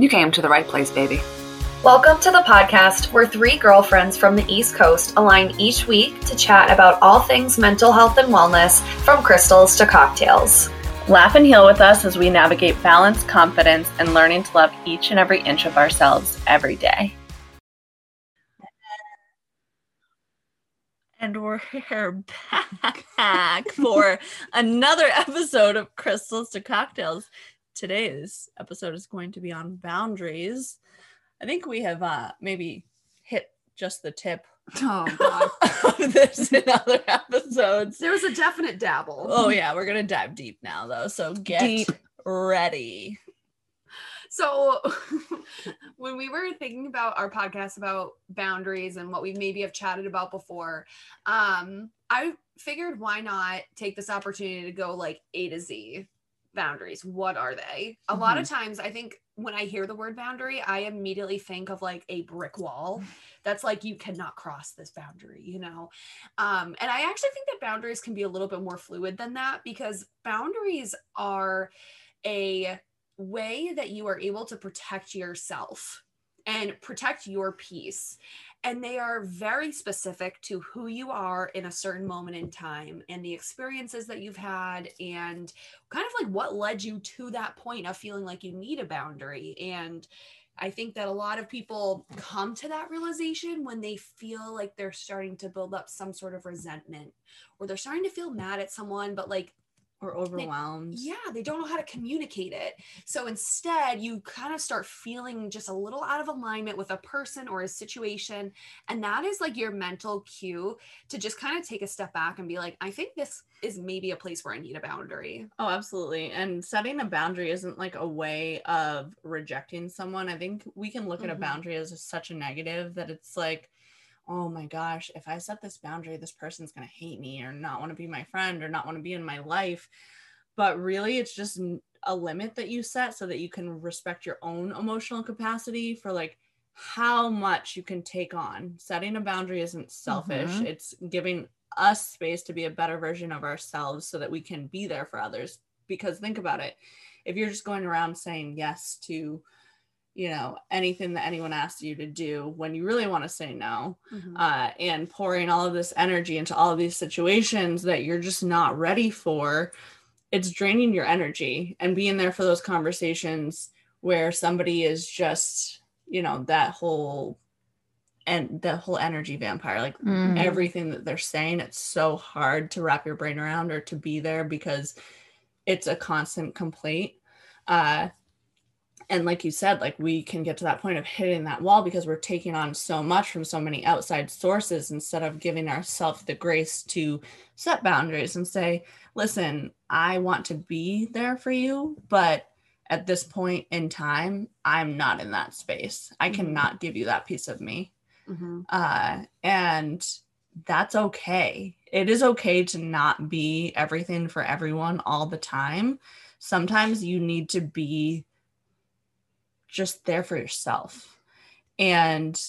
You came to the right place, baby. Welcome to the podcast where three girlfriends from the East Coast align each week to chat about all things mental health and wellness, from crystals to cocktails. Laugh and heal with us as we navigate balance, confidence, and learning to love each and every inch of ourselves every day. And we're here back for another episode of Crystals to Cocktails. Today's episode is going to be on boundaries. I think we have uh, maybe hit just the tip Oh god. of this in other episodes. there was a definite dabble. Oh yeah, we're gonna dive deep now though. So get Deep. ready. So when we were thinking about our podcast about boundaries and what we maybe have chatted about before, um, I figured why not take this opportunity to go like A to Z boundaries. What are they? A lot of times I think when I hear the word boundary, I immediately think of like a brick wall that's like you cannot cross this boundary, you know. Um, and I actually think that boundaries can be a little bit more fluid than that because boundaries are a way that you are able to protect yourself and protect your peace. And they are very specific to who you are in a certain moment in time and the experiences that you've had and kind of like what led you to that point of feeling like you need a boundary. And I think that a lot of people come to that realization when they feel like they're starting to build up some sort of resentment or they're starting to feel mad at someone, but like Or overwhelmed. yeah, they don't know how to communicate it. So instead, you kind of start feeling just a little out of alignment with a person or a situation. And that is like your mental cue to just kind of take a step back and be like, I think this is maybe a place where I need a boundary. Oh, absolutely. And setting a boundary isn't like a way of rejecting someone. I think we can look at a Mhm. boundary as such a negative that it's like, oh my gosh, if I set this boundary, this person's going to hate me or not want to be my friend or not want to be in my life. But really, it's just a limit that you set so that you can respect your own emotional capacity for like how much you can take on. Setting a boundary isn't selfish, Mhm. it's giving us space to be a better version of ourselves so that we can be there for others. Because think about it if you're just going around saying yes to, you know, anything that anyone asks you to do when you really want to say no, uh, and pouring all of this energy into all of these situations that you're just not ready for, it's draining your energy and being there for those conversations where somebody is just, you know, that whole and the whole energy vampire, like Mm. everything that they're saying, it's so hard to wrap your brain around or to be there because it's a constant complaint. Uh, and like you said, like we can get to that point of hitting that wall because we're taking on so much from so many outside sources instead of giving ourselves the grace to set boundaries and say, listen, I want to be there for you, but at this point in time, I'm not in that space. I Mhm. cannot give you that piece of me Mhm. uh, and that's okay. It is okay to not be everything for everyone all the time. Sometimes you need to be just there for yourself, and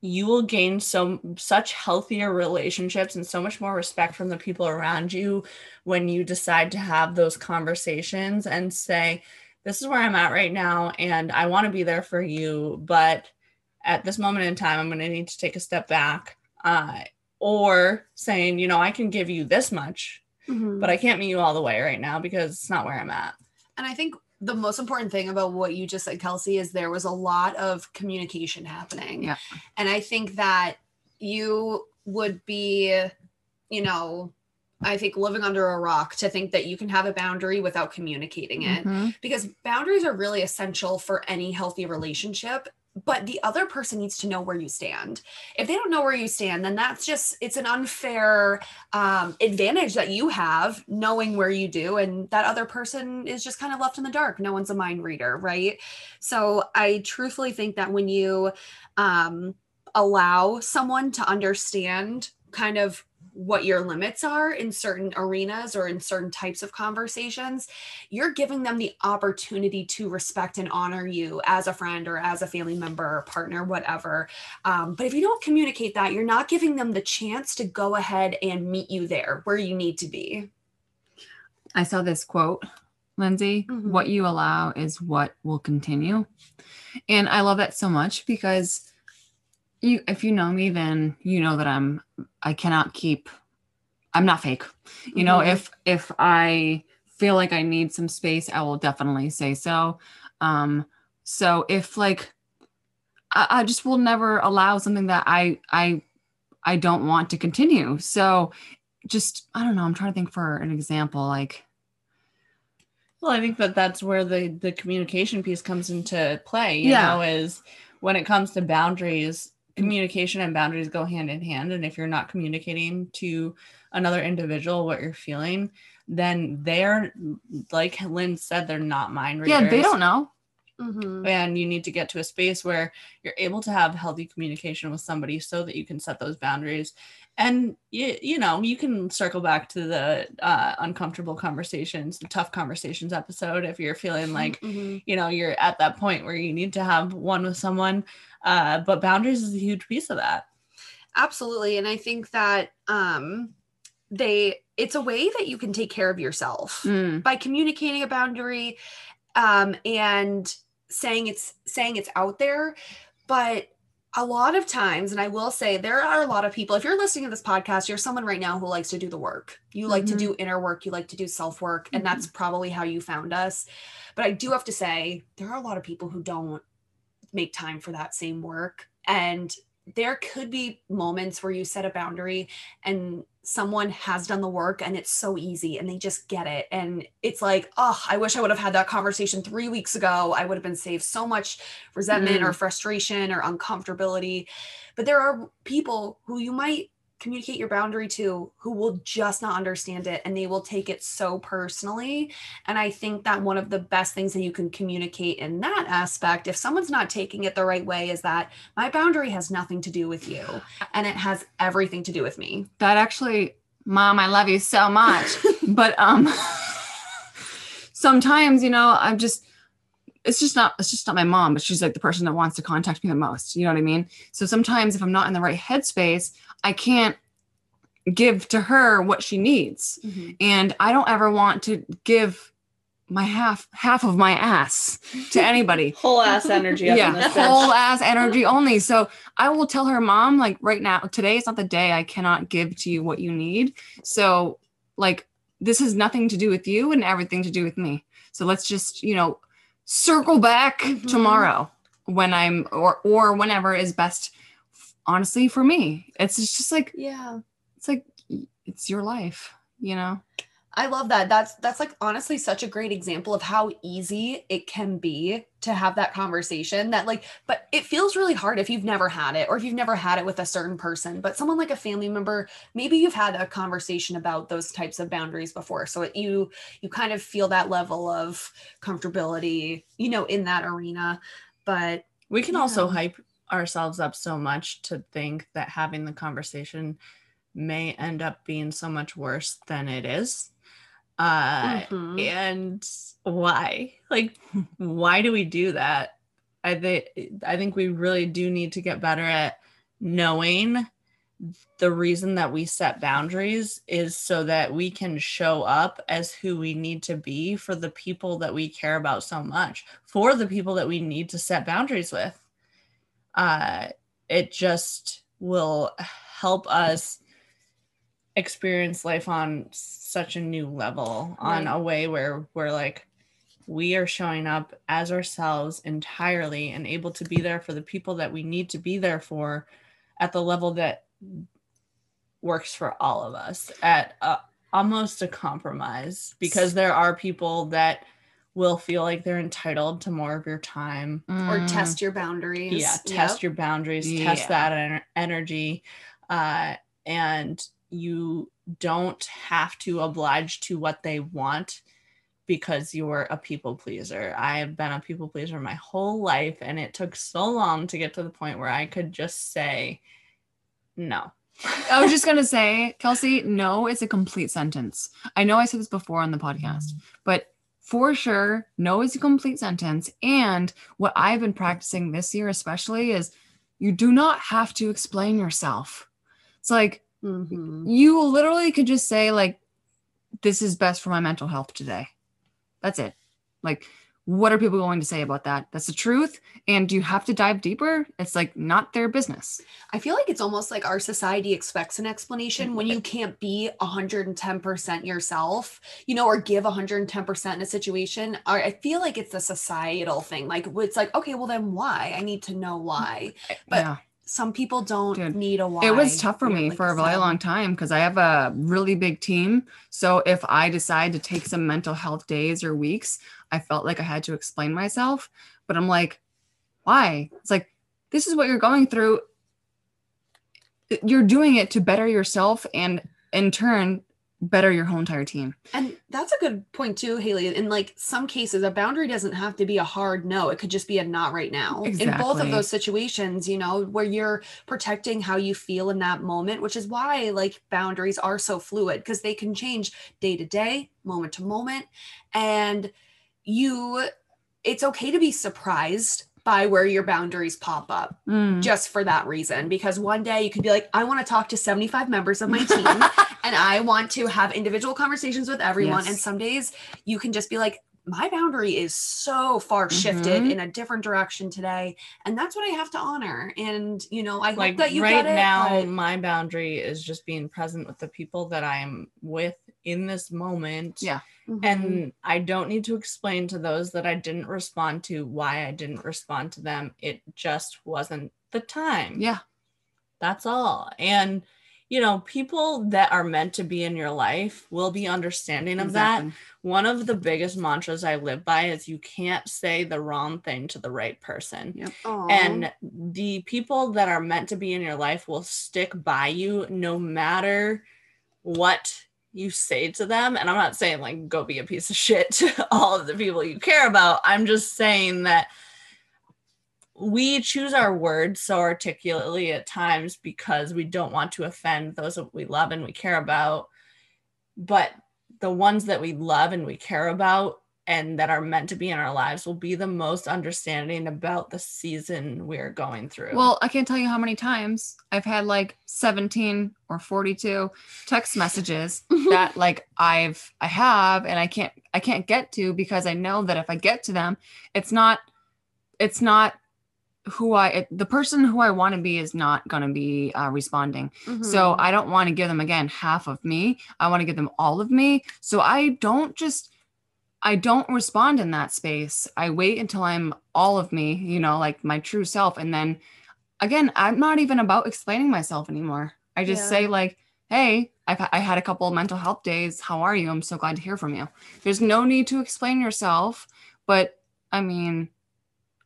you will gain so such healthier relationships and so much more respect from the people around you when you decide to have those conversations and say this is where i'm at right now and i want to be there for you but at this moment in time, I'm going to need to take a step back. Uh, or saying, you know, I can give you this much, Mhm. but I can't meet you all the way right now because it's not where I'm at. And I think the most important thing about what you just said, Kelsey, is there was a lot of communication happening. Yeah. And I think that you would be, you know, I think living under a rock to think that you can have a boundary without communicating it Mhm. because boundaries are really essential for any healthy relationship but the other person needs to know where you stand. If they don't know where you stand then that's just it's an unfair um, advantage that you have knowing where you do and that other person is just kind of left in the dark. No one's a mind reader right? So i truthfully think that when you um, allow someone to understand kind of what your limits are in certain arenas or in certain types of conversations, you're giving them the opportunity to respect and honor you as a friend or as a family member or partner, whatever. Um, but if you don't communicate that, you're not giving them the chance to go ahead and meet you there where you need to be. I saw this quote Lindsay. Mhm. What you allow is what will continue. And I love that so much because you if you know me, then you know that I'm I cannot keep I'm not fake. You know, Mhm. if if I feel like I need some space, I will definitely say so. Um, so if like I, I just will never allow something that I I I don't want to continue. So just I don't know. I'm trying to think for an example. Like Well, I think that that's where the the communication piece comes into play. You Yeah. know, is when it comes to boundaries, Mm-hmm. communication and boundaries go hand in hand. And if you're not communicating to another individual what you're feeling, then they're like Lynn said, they're not mind readers. yeah, they don't know. Mhm. And you need to get to a space where you're able to have healthy communication with somebody so that you can set those boundaries. And you, you know, you can circle back to the uh, uncomfortable conversations, the tough conversations episode if you're feeling like, Mhm. you know, you're at that point where you need to have one with someone. Uh, but boundaries is a huge piece of that. absolutely and i think that um they it's a way that you can take care of yourself Mm, by communicating a boundary um and saying it's saying it's out there but a lot of times and i will say there are a lot of people if you're listening to this podcast you're someone right now who likes to do the work. You like to do mm-hmm. inner work you like to do self work and that's mm-hmm. probably how you found us. But i do have to say there are a lot of people who don't make time for that same work and there could be moments where you set a boundary and someone has done the work and it's so easy and they just get it. And it's like oh i wish i would have had that conversation three weeks ago. I would have been saved so much resentment or mm. frustration or uncomfortability. But there are people who you might communicate your boundary to who will just not understand it and they will take it so personally and i think that one of the best things that you can communicate in that aspect if someone's not taking it the right way is that my boundary has nothing to do with you and it has everything to do with me that actually, mom, I love you so much. but um sometimes, you know, I'm just it's just not it's just not my mom, but she's like the person that wants to contact me the most. You know what I mean? So sometimes if I'm not in the right headspace, I can't give to her what she needs. And I don't ever want to give my half half of my ass to anybody. Whole ass energy. yeah, this whole ass energy only. So I will tell her, mom, like right now, today is not the day I cannot give to you what you need. So, like, this has nothing to do with you and everything to do with me. So let's just, you know, circle back Mhm. tomorrow when I'm or or whenever is best. Honestly, for me, it's just like yeah it's like it's your life, you know. I love that. That's that's like honestly such a great example of how easy it can be to have that conversation that like but it feels really hard if you've never had it or if you've never had it with a certain person but someone like a family member maybe you've had a conversation about those types of boundaries before so it, you you kind of feel that level of comfortability you know in that arena but We can also hype ourselves up so much to think that having the conversation may end up being so much worse than it is. Uh, mhm. and why? Like, why do we do that? I think I think we really do need to get better at knowing the reason that we set boundaries is so that we can show up as who we need to be for the people that we care about so much, for the people that we need to set boundaries with. Uh, it just will help us experience life on such a new level, on a way where we're like, we are showing up as ourselves entirely and able to be there for the people that we need to be there for at the level that works for all of us at a, almost a compromise because there are people that will feel like they're entitled to more of your time or Mm. test your boundaries yeah test Yep. your boundaries test that ener- energy uh, and you don't have to oblige to what they want because you're a people pleaser i have been a people pleaser my whole life and it took so long to get to the point where i could just say no I was just gonna say, Kelsey, no is a complete sentence. I know I said this before on the podcast, but for sure, no is a complete sentence. And what I've been practicing this year, especially, is you do not have to explain yourself. It's like Mhm. you literally could just say, like, this is best for my mental health today. That's it. Like, what are people going to say about that? That's the truth. And do you have to dive deeper? It's like not their business. I feel like it's almost like our society expects an explanation when you can't be 110% yourself, you know, or give 110% in a situation. I feel like it's a societal thing. Like it's like, okay, well then why? I need to know why. But yeah. Some people don't Dude, need a why. It was tough for me like for a really long time because I have a really big team. So if I decide to take some mental health days or weeks, I felt like I had to explain myself. But I'm like, why? It's like, this is what you're going through. You're doing it to better yourself and in turn, better your whole entire team. And that's a good point too, Haley. In like some cases, a boundary doesn't have to be a hard no. It could just be a not right now. In both of those situations, you know, where you're protecting how you feel in that moment, which is why like boundaries are so fluid because they can change day to day, moment to moment. And you, it's okay to be surprised by where your boundaries pop up Mm. just for that reason. Because one day you could be like, I want to talk to 75 members of my team and I want to have individual conversations with everyone. And some days you can just be like, my boundary is so far shifted Mhm. in a different direction today. And that's what I have to honor. And, you know, I hope like that you right get it. now but- my boundary is just being present with the people that i'm with in this moment Yeah. Mhm. and i don't need to explain to those that i didn't respond to why i didn't respond to them it just wasn't the time Yeah. that's all and you know people that are meant to be in your life will be understanding of that one of the biggest mantras i live by is you can't say the wrong thing to the right person Aw. and the people that are meant to be in your life will stick by you no matter what you say to them and i'm not saying like go be a piece of shit to all of the people you care about. I'm just saying that we choose our words so articulately at times because we don't want to offend those that we love and we care about. But the ones that we love and we care about and that are meant to be in our lives will be the most understanding about the season we're going through. Well, I can't tell you how many times I've had like 17 or 42 text messages that like I've I have and I can't I can't get to because I know that if I get to them, it's not it's not who I it, the person who I want to be is not going to be uh, responding. So Mhm. I don't want to give them again half of me. I want to give them all of me. So I don't just I don't respond in that space. I wait until I'm all of me, you know, like my true self and then again, I'm not even about explaining myself anymore. I just Yeah. say like, "Hey, I've I had a couple of mental health days. How are you? I'm so glad to hear from you." There's no need to explain yourself, but I mean,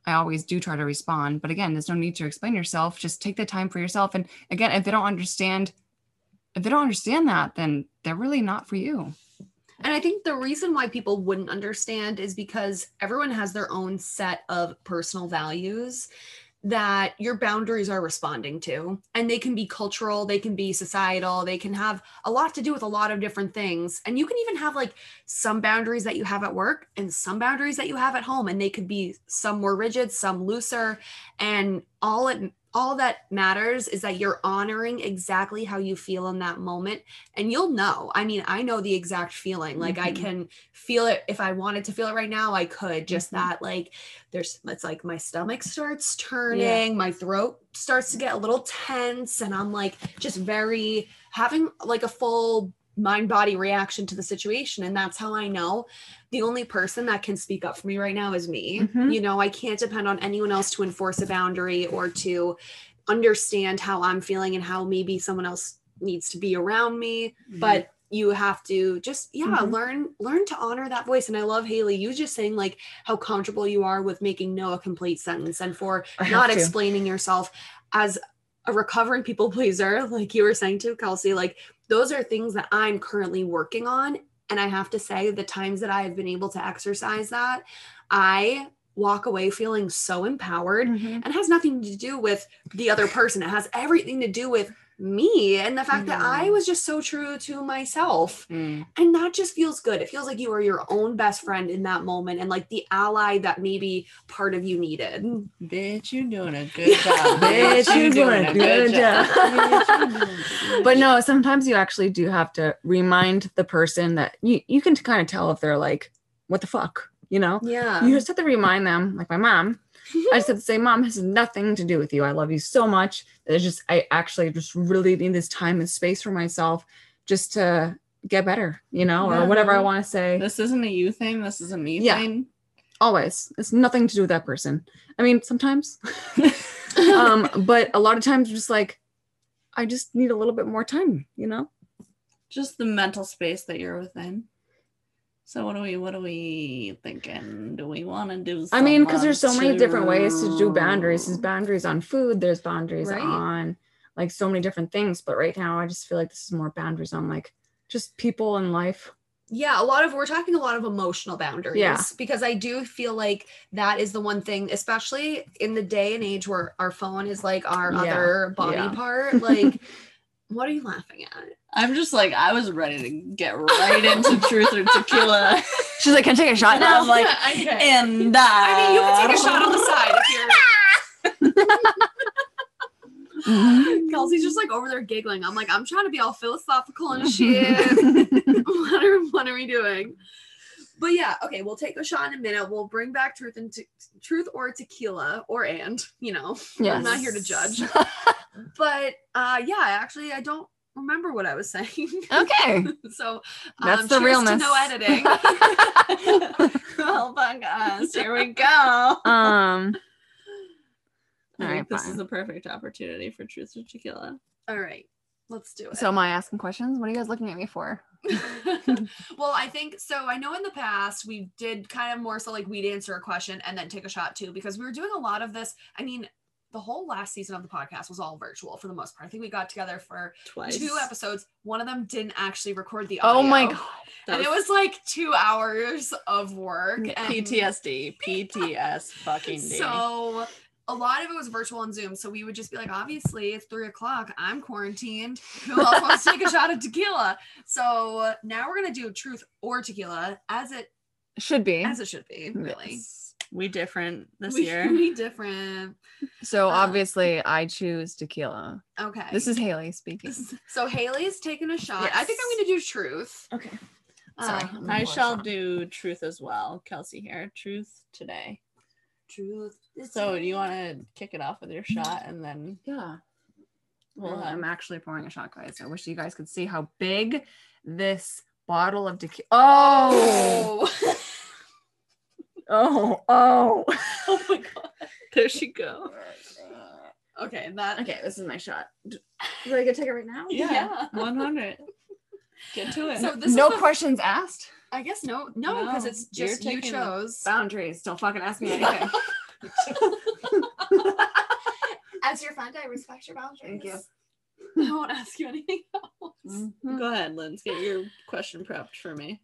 I always do try to respond, but again, there's no need to explain yourself. Just take the time for yourself and again, if they don't understand if they don't understand that, then they're really not for you. And I think the reason why people wouldn't understand is because everyone has their own set of personal values that your boundaries are responding to. And they can be cultural, they can be societal, they can have a lot to do with a lot of different things. And you can even have like some boundaries that you have at work and some boundaries that you have at home. And they could be some more rigid, some looser. And all it all that matters is that you're honoring exactly how you feel in that moment and you'll know. I mean, I know the exact feeling. Like I Mhm. can feel it if I wanted to feel it right now, I could. Just Mhm. that like there's it's like my stomach starts turning, my throat starts to get a little tense and I'm like just very having like a full mind body reaction to the situation and that's how I know the only person that can speak up for me right now is me. Mhm. You know, I can't depend on anyone else to enforce a boundary or to understand how I'm feeling and how maybe someone else needs to be around me but you have to just yeah Mhm. learn learn to honor that voice and i love haley you just saying like how comfortable you are with making no a complete sentence and for not to. explaining yourself as a recovering people pleaser like you were saying to kelsey like those are things that i'm currently working on and i have to say the times that i have been able to exercise that i walk away feeling so empowered Mhm. and has nothing to do with the other person. It has everything to do with me and the fact that I Mm. was just so true to myself. Mm. And that just feels good. It feels like you are your own best friend in that moment and like the ally that maybe part of you needed. Bitch, you're doing a good job. Bitch, you're doing a good job. Bitch, you doing a But no, sometimes you actually do have to remind the person that you, you can kind of tell if they're like what the fuck, you know? Yeah. You just have to remind them, like my mom. I just have to say, Mom, has nothing to do with you. I love you so much. It's just I actually just really need this time and space for myself just to get better, you know, Yeah. or whatever I want to say. This isn't a you thing. This is a me Yeah. thing. Always. It's nothing to do with that person. I mean, sometimes. um, but a lot of times just like I just need a little bit more time, you know? Just the mental space that you're within. So what are we what are we thinking? Do we want to do I mean, because there's so many different ways to do boundaries. There's boundaries on food, there's boundaries Right. on like so many different things. But right now I just feel like this is more boundaries on like just people in life. yeah a lot of we're talking a lot of emotional boundaries Yeah. because i do feel like that is the one thing especially in the day and age where our phone is like our Yeah. other body Yeah. part like what are you laughing at I'm just like I was ready to get right into truth or tequila. She's like, Can I take a shot And I'm now? like, okay. and uh, i mean you can take a shot on the side if you're kelsey's just like over there giggling i'm like i'm trying to be all philosophical and shit what are what are we doing? But yeah, okay, we'll take a shot in a minute. We'll bring back truth and te- truth or tequila or and, you know. I'm not here to judge. But uh yeah, actually I don't remember what I was saying. okay. so That's um, the cheers realness. No editing. oh my gosh, here we go. um I think this fine. is a perfect opportunity for truth or tequila. All right, let's do it. so am I asking questions? What are you guys looking at me for? well, I think so. I know in the past we did kind of more so like we'd answer a question and then take a shot too, because we were doing a lot of this. I mean, the whole last season of the podcast was all virtual for the most part. I think we got together for Twice. two episodes. One of them didn't actually record the Oh my god. and it was like two hours of work. And PTSD. PTS fucking. So a lot of it was virtual and Zoom. So we would just be like, obviously, it's three o'clock. I'm quarantined. Who else wants to take a shot of tequila? So now we're gonna do truth or tequila as it Should be. as it should be, really. Yes. We different this we, year. We different. So Uh, obviously I choose tequila. Okay. This is Haley speaking. so Haley's taking a shot. I think I'm gonna do truth. Okay. Sorry. Um, I'm gonna I pour a shall shot. do truth as well. Kelsey here. Truth today. truth. So do you want to kick it off with your shot and then Yeah. we'll Well, have I'm actually pouring a shot, guys. I wish you guys could see how big this bottle of tequila. Oh, Oh. oh, oh. My god. There she go. okay, that Okay, this is my shot. Do do I get to take it right now? Yeah. 100. Get to it. So this no is the- questions asked. I guess no, no, because No, it's you're just you chose. Boundaries. Don't fucking ask me anything. As your friend, I respect your boundaries. Thank you. I won't ask you anything else. Mhm. Go ahead, Linz. Get your question prepped for me.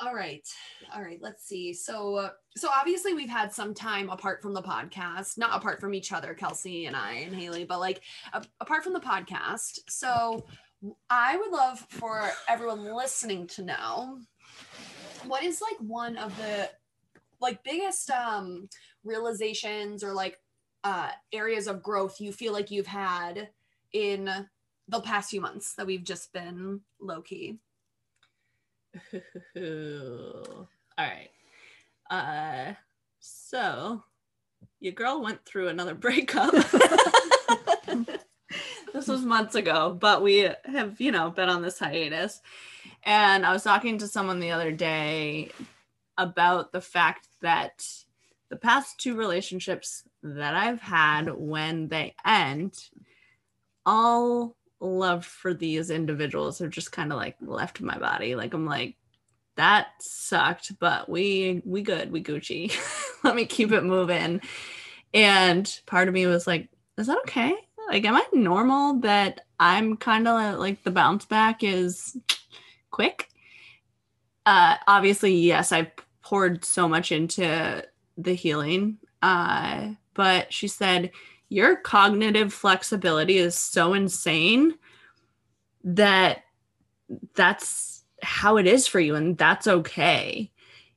All right, all right. Let's see. So, uh, so obviously we've had some time apart from the podcast, not apart from each other, Kelsey and I and Haley, but like a- apart from the podcast. So, I would love for everyone listening to know what is like one of the like biggest um realizations or like uh areas of growth you feel like you've had in the past few months that we've just been low key. All right. Uh so your girl went through another breakup. this was months ago, but we have, you know, been on this hiatus. And I was talking to someone the other day about the fact that the past two relationships that I've had when they end, all love for these individuals have just kind of like left my body. Like I'm like, that sucked, but we we good, we Gucci. Let me keep it moving. And part of me was like, is that okay? Like, am I normal that I'm kind of like the bounce back is quick? Uh obviously, yes, I poured so much into the healing. Uh, but she said, Your cognitive flexibility is so insane that that's how it is for you, and that's okay.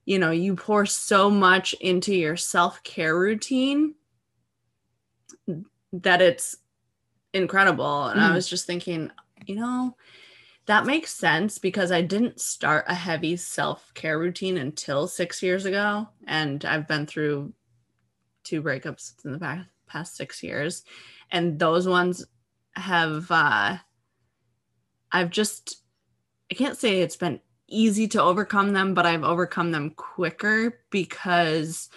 You know, you pour so much into your self care routine that it's incredible. And I Mhm. was just thinking, you know, That makes sense because I didn't start a heavy self care routine until six years ago. And I've been through two breakups in the past, past six years. And those ones have, uh, I've just, I can't say it's been easy to overcome them, but I've overcome them quicker because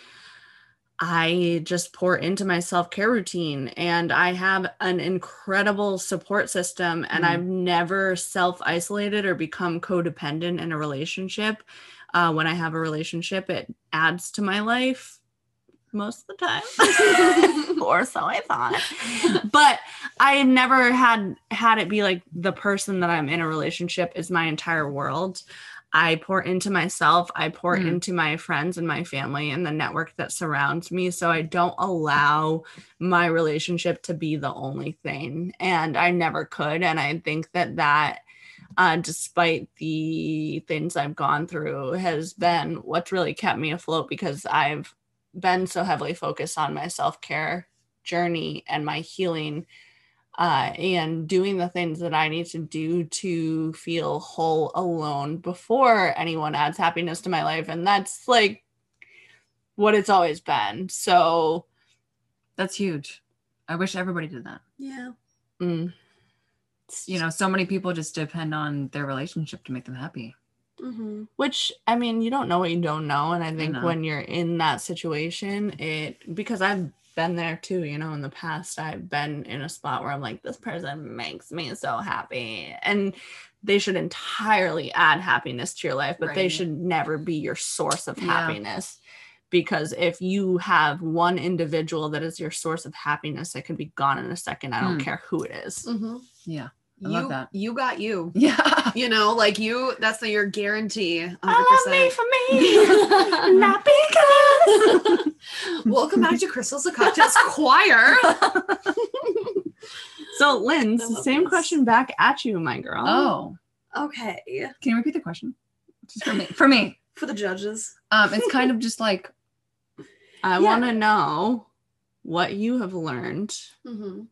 I just pour into my self care routine and I have an incredible support system. And Mm. I've never self isolated or become codependent in a relationship. Uh, when I have a relationship, it adds to my life most of the time, or so I thought. But I never had had it be like the person that I'm in a relationship is my entire world. I pour into myself, I pour Mm. into my friends and my family and the network that surrounds me. So I don't allow my relationship to be the only thing. And I never could. And I think that that, uh, despite the things I've gone through, has been what's really kept me afloat because I've been so heavily focused on my self care journey and my healing uh, and doing the things that I need to do to feel whole alone before anyone adds happiness to my life. And that's like what it's always been. So, That's huge. I wish everybody did that. Yeah. mm, You know, so many people just depend on their relationship to make them happy. Mm-hmm. which I mean, you don't know what you don't know. And I think know. when you're in that situation, it because I've been there too, you know, in the past, I've been in a spot where I'm like, this person makes me so happy. And they should entirely add happiness to your life, but they should never be your source of Yeah. happiness. Because if you have one individual that is your source of happiness, it could be gone in a second. I don't Hmm. care who it is. Mm-hmm. Yeah. I you, love that. You got you. Yeah. You know, like you, that's the, your guarantee. 100%. I love me for me, not because. Welcome back to Crystals of Cocktails Choir. So, Lynn, same this. question back at you, my girl. Oh, Okay. can you repeat the question? Just for me. For me. For the judges. Um, it's kind of just like I Yeah. want to know what you have learned. Mm-hmm.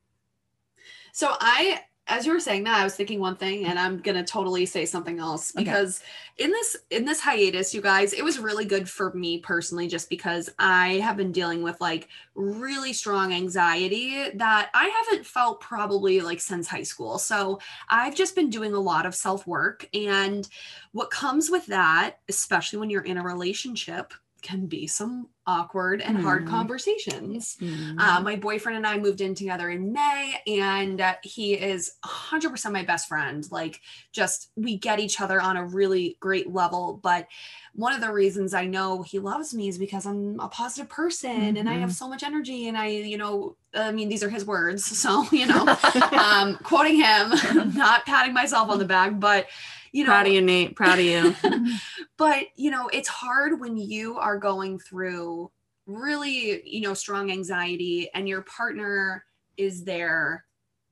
So I, as you were saying that, I was thinking one thing, and I'm gonna totally say something else Okay. because in this in this hiatus, you guys, it was really good for me personally, just because I have been dealing with like really strong anxiety that I haven't felt probably like since high school. So I've just been doing a lot of self work, and what comes with that, especially when you're in a relationship, can be some awkward and hard Hmm. conversations. Mm-hmm. Uh, my boyfriend and I moved in together in May, and uh, he is 100% my best friend. Like, just we get each other on a really great level. But one of the reasons I know he loves me is because I'm a positive person and I have so much energy. And I, you know, I mean, these are his words. So, you know, um, quoting him, not patting myself on the back, but, you know, Proud of you, Nate. Proud of you. but you know it's hard when you are going through really you know strong anxiety and your partner is there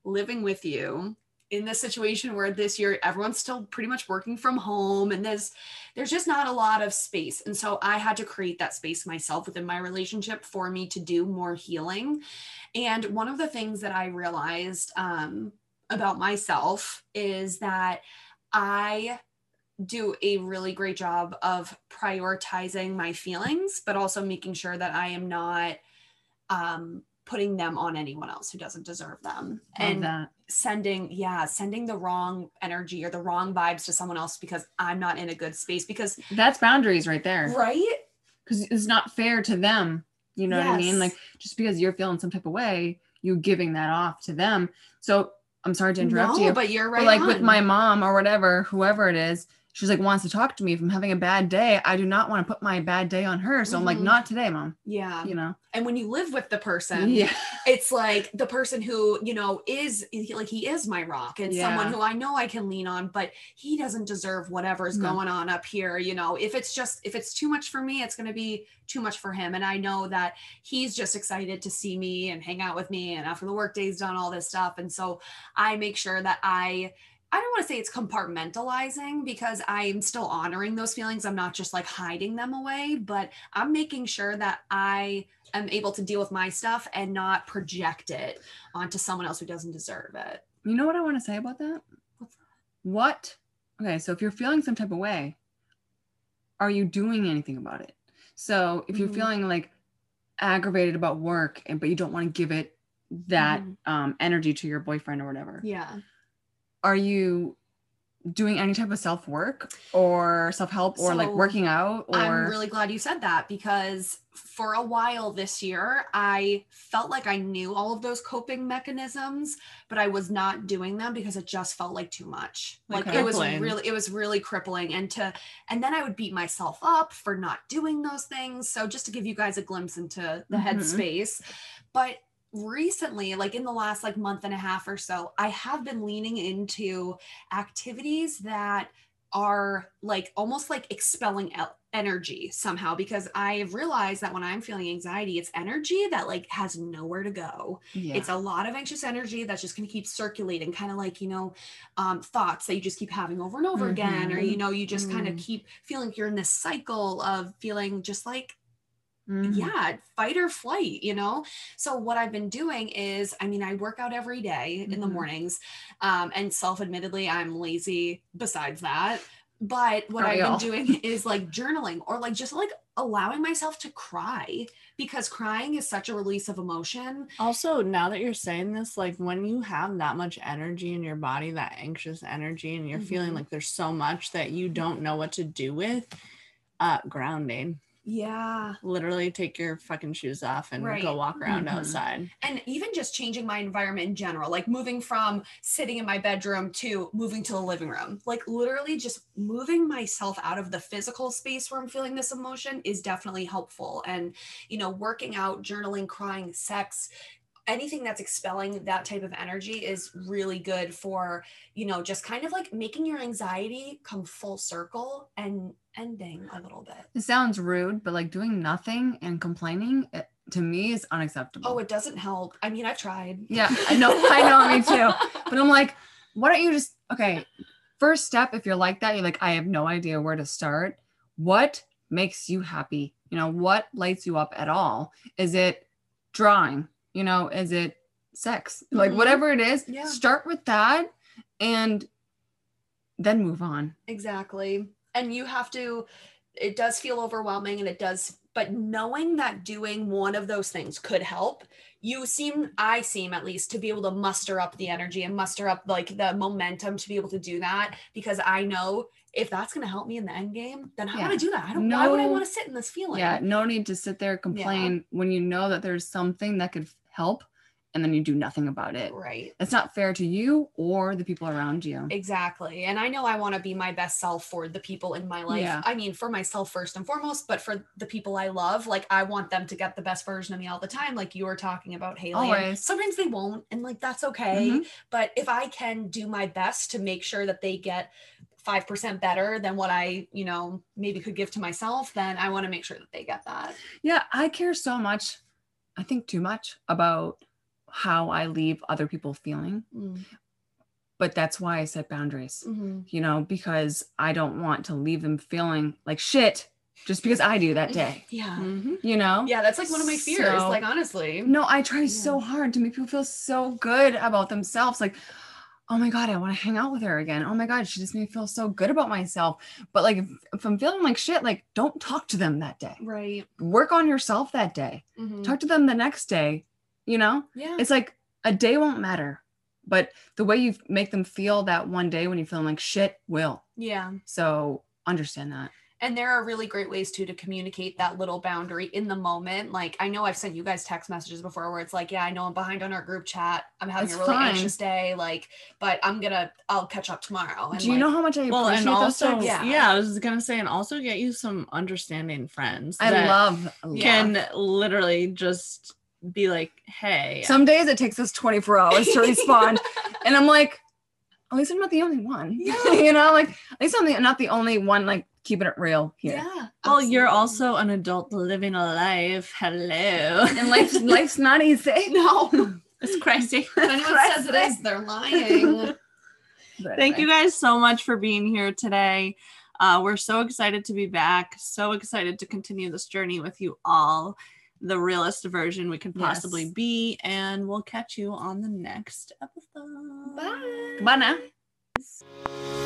living with you in this situation where this year everyone's still pretty much working from home and there's there's just not a lot of space. And so i had to create that space myself within my relationship for me to do more healing. And one of the things that i realized um, about myself is that i do a really great job of prioritizing my feelings, but also making sure that I am not um, putting them on anyone else who doesn't deserve them. Love and that. sending, yeah, sending the wrong energy or the wrong vibes to someone else because I'm not in a good space. Because, That's boundaries right there. right? Because it's not fair to them. You know what I mean? Like just because you're feeling some type of way, you giving that off to them. So I'm sorry to interrupt no, you. but you're right. But like with my mom or whatever, whoever it is, she's like wants to talk to me if I'm having a bad day. I do not want to put my bad day on her. So I'm like, Mhm. not today, mom. yeah. You know? And when you live with the person, Yeah. it's like the person who you know is like he is my rock and someone who i know i can lean on but he doesn't deserve whatever's No. going on up here you know if it's just if it's too much for me it's going to be too much for him and i know that he's just excited to see me and hang out with me and after the workday's done all this stuff and so i make sure that i I don't want to say it's compartmentalizing because I'm still honoring those feelings. I'm not just like hiding them away, but I'm making sure that I am able to deal with my stuff and not project it onto someone else who doesn't deserve it. You know what I want to say about that? What okay so if you're feeling some type of way are you doing anything about it so if you're Mhm. feeling like aggravated about work and but you don't want to give it that Mhm. um, energy to your boyfriend or whatever Yeah. Are you doing any type of self-work or self-help or like working out or I'm really glad you said that because for a while this year, I felt like I knew all of those coping mechanisms, but I was not doing them because it just felt like too much. Like Okay. it was really, it was really crippling. And to, and then I would beat myself up for not doing those things. So just to give you guys a glimpse into the Mhm. headspace, but recently like in the last like month and a half or so i have been leaning into activities that are like almost like expelling el- energy somehow because i've realized that when i'm feeling anxiety it's energy that like has nowhere to go yeah. it's a lot of anxious energy that's just going to keep circulating kind of like you know um, thoughts that you just keep having over and over again or Mhm. you know you just kind of keep feeling you're in this cycle of feeling just like Mhm. yeah fight or flight you know so what i've been doing is i mean i work out every day in the Mhm. mornings um, and self-admittedly i'm lazy besides that but what Aren't i've been doing is like journaling or like just like allowing myself to cry because crying is such a release of emotion Also, now that you're saying this, like when you have that much energy in your body, that anxious energy, and you're feeling Mhm. like there's so much that you don't know what to do with, uh, grounding. Yeah Literally take your fucking shoes off and Right. go walk around Mhm. outside. and even just changing my environment in general like moving from sitting in my bedroom to moving to the living room like literally just moving myself out of the physical space where i'm feeling this emotion is definitely helpful and you know working out journaling crying sex anything that's expelling that type of energy is really good for you know just kind of like making your anxiety come full circle and ending a little bit it sounds rude but like doing nothing and complaining it, to me is unacceptable oh it doesn't help i mean i've tried Yeah, I know, I know, me too. But I'm like, why don't you just okay? First step, if you're like that, you're like, I have no idea where to start. What makes you happy? You know, what lights you up at all? Is it drawing? You know, is it sex? Like Mhm. whatever it is, Yeah. start with that and then move on. Exactly. And you have to, it does feel overwhelming and it does, but knowing that doing one of those things could help, you seem, I seem at least to be able to muster up the energy and muster up like the momentum to be able to do that because I know if that's going to help me in the end game, then I Yeah. want to do that. I don't, why would I No- want to sit in this feeling? Yeah, no need to sit there complain when you know that there's something that could help and then you do nothing about it. Right. It's not fair to you or the people around you. Exactly. And I know I want to be my best self for the people in my life. Yeah. I mean, for myself first and foremost, but for the people I love, like I want them to get the best version of me all the time, like you were talking about, Haley. Always. sometimes they won't, and like that's okay. Mhm. But if I can do my best to make sure that they get 5% better than what I, you know, maybe could give to myself, then I want to make sure that they get that. Yeah, I care so much. I think too much about how I leave other people feeling, but that's why I set boundaries, Mhm. you know, because I don't want to leave them feeling like shit just because I do that day, Yeah. Mhm. you know? Yeah, that's like one of my fears. So- like honestly. No, I try so hard to make people feel so good about themselves. Like, oh my God, I want to hang out with her again. Oh my God, she just made me feel so good about myself. But like, if, if I'm feeling like shit, like, don't talk to them that day. Right. Work on yourself that day. Mhm. Talk to them the next day, you know? Yeah. it's like a day won't matter, but the way you make them feel that one day when you're feeling like shit will. yeah. So understand that. And there are really great ways too to communicate that little boundary in the moment. Like I know I've sent you guys text messages before where it's like, yeah, I know I'm behind on our group chat. I'm having It's a really fine. anxious day. Like, but I'm gonna I'll catch up tomorrow. And Do you like, know how much I Well, appreciate and those also, texts? yeah. Yeah. I was gonna say, and also get you some understanding friends. I that love. I love- can literally just be like, "Hey, Some days it takes us 24 hours to respond, and I'm like, at least I'm not the only one. Yeah. you know, like at least I'm the, not the only one like keeping it real here. Yeah. well, you're also an adult living a life. Hello, And life's life's not easy. no. it's crazy." If anyone says it is, they're lying. Thank you guys so much for being here today. Uh, we're so excited to be back. So excited to continue this journey with you all, the realest version we could possibly Yes. be. And we'll catch you on the next episode. Bye. Bye now.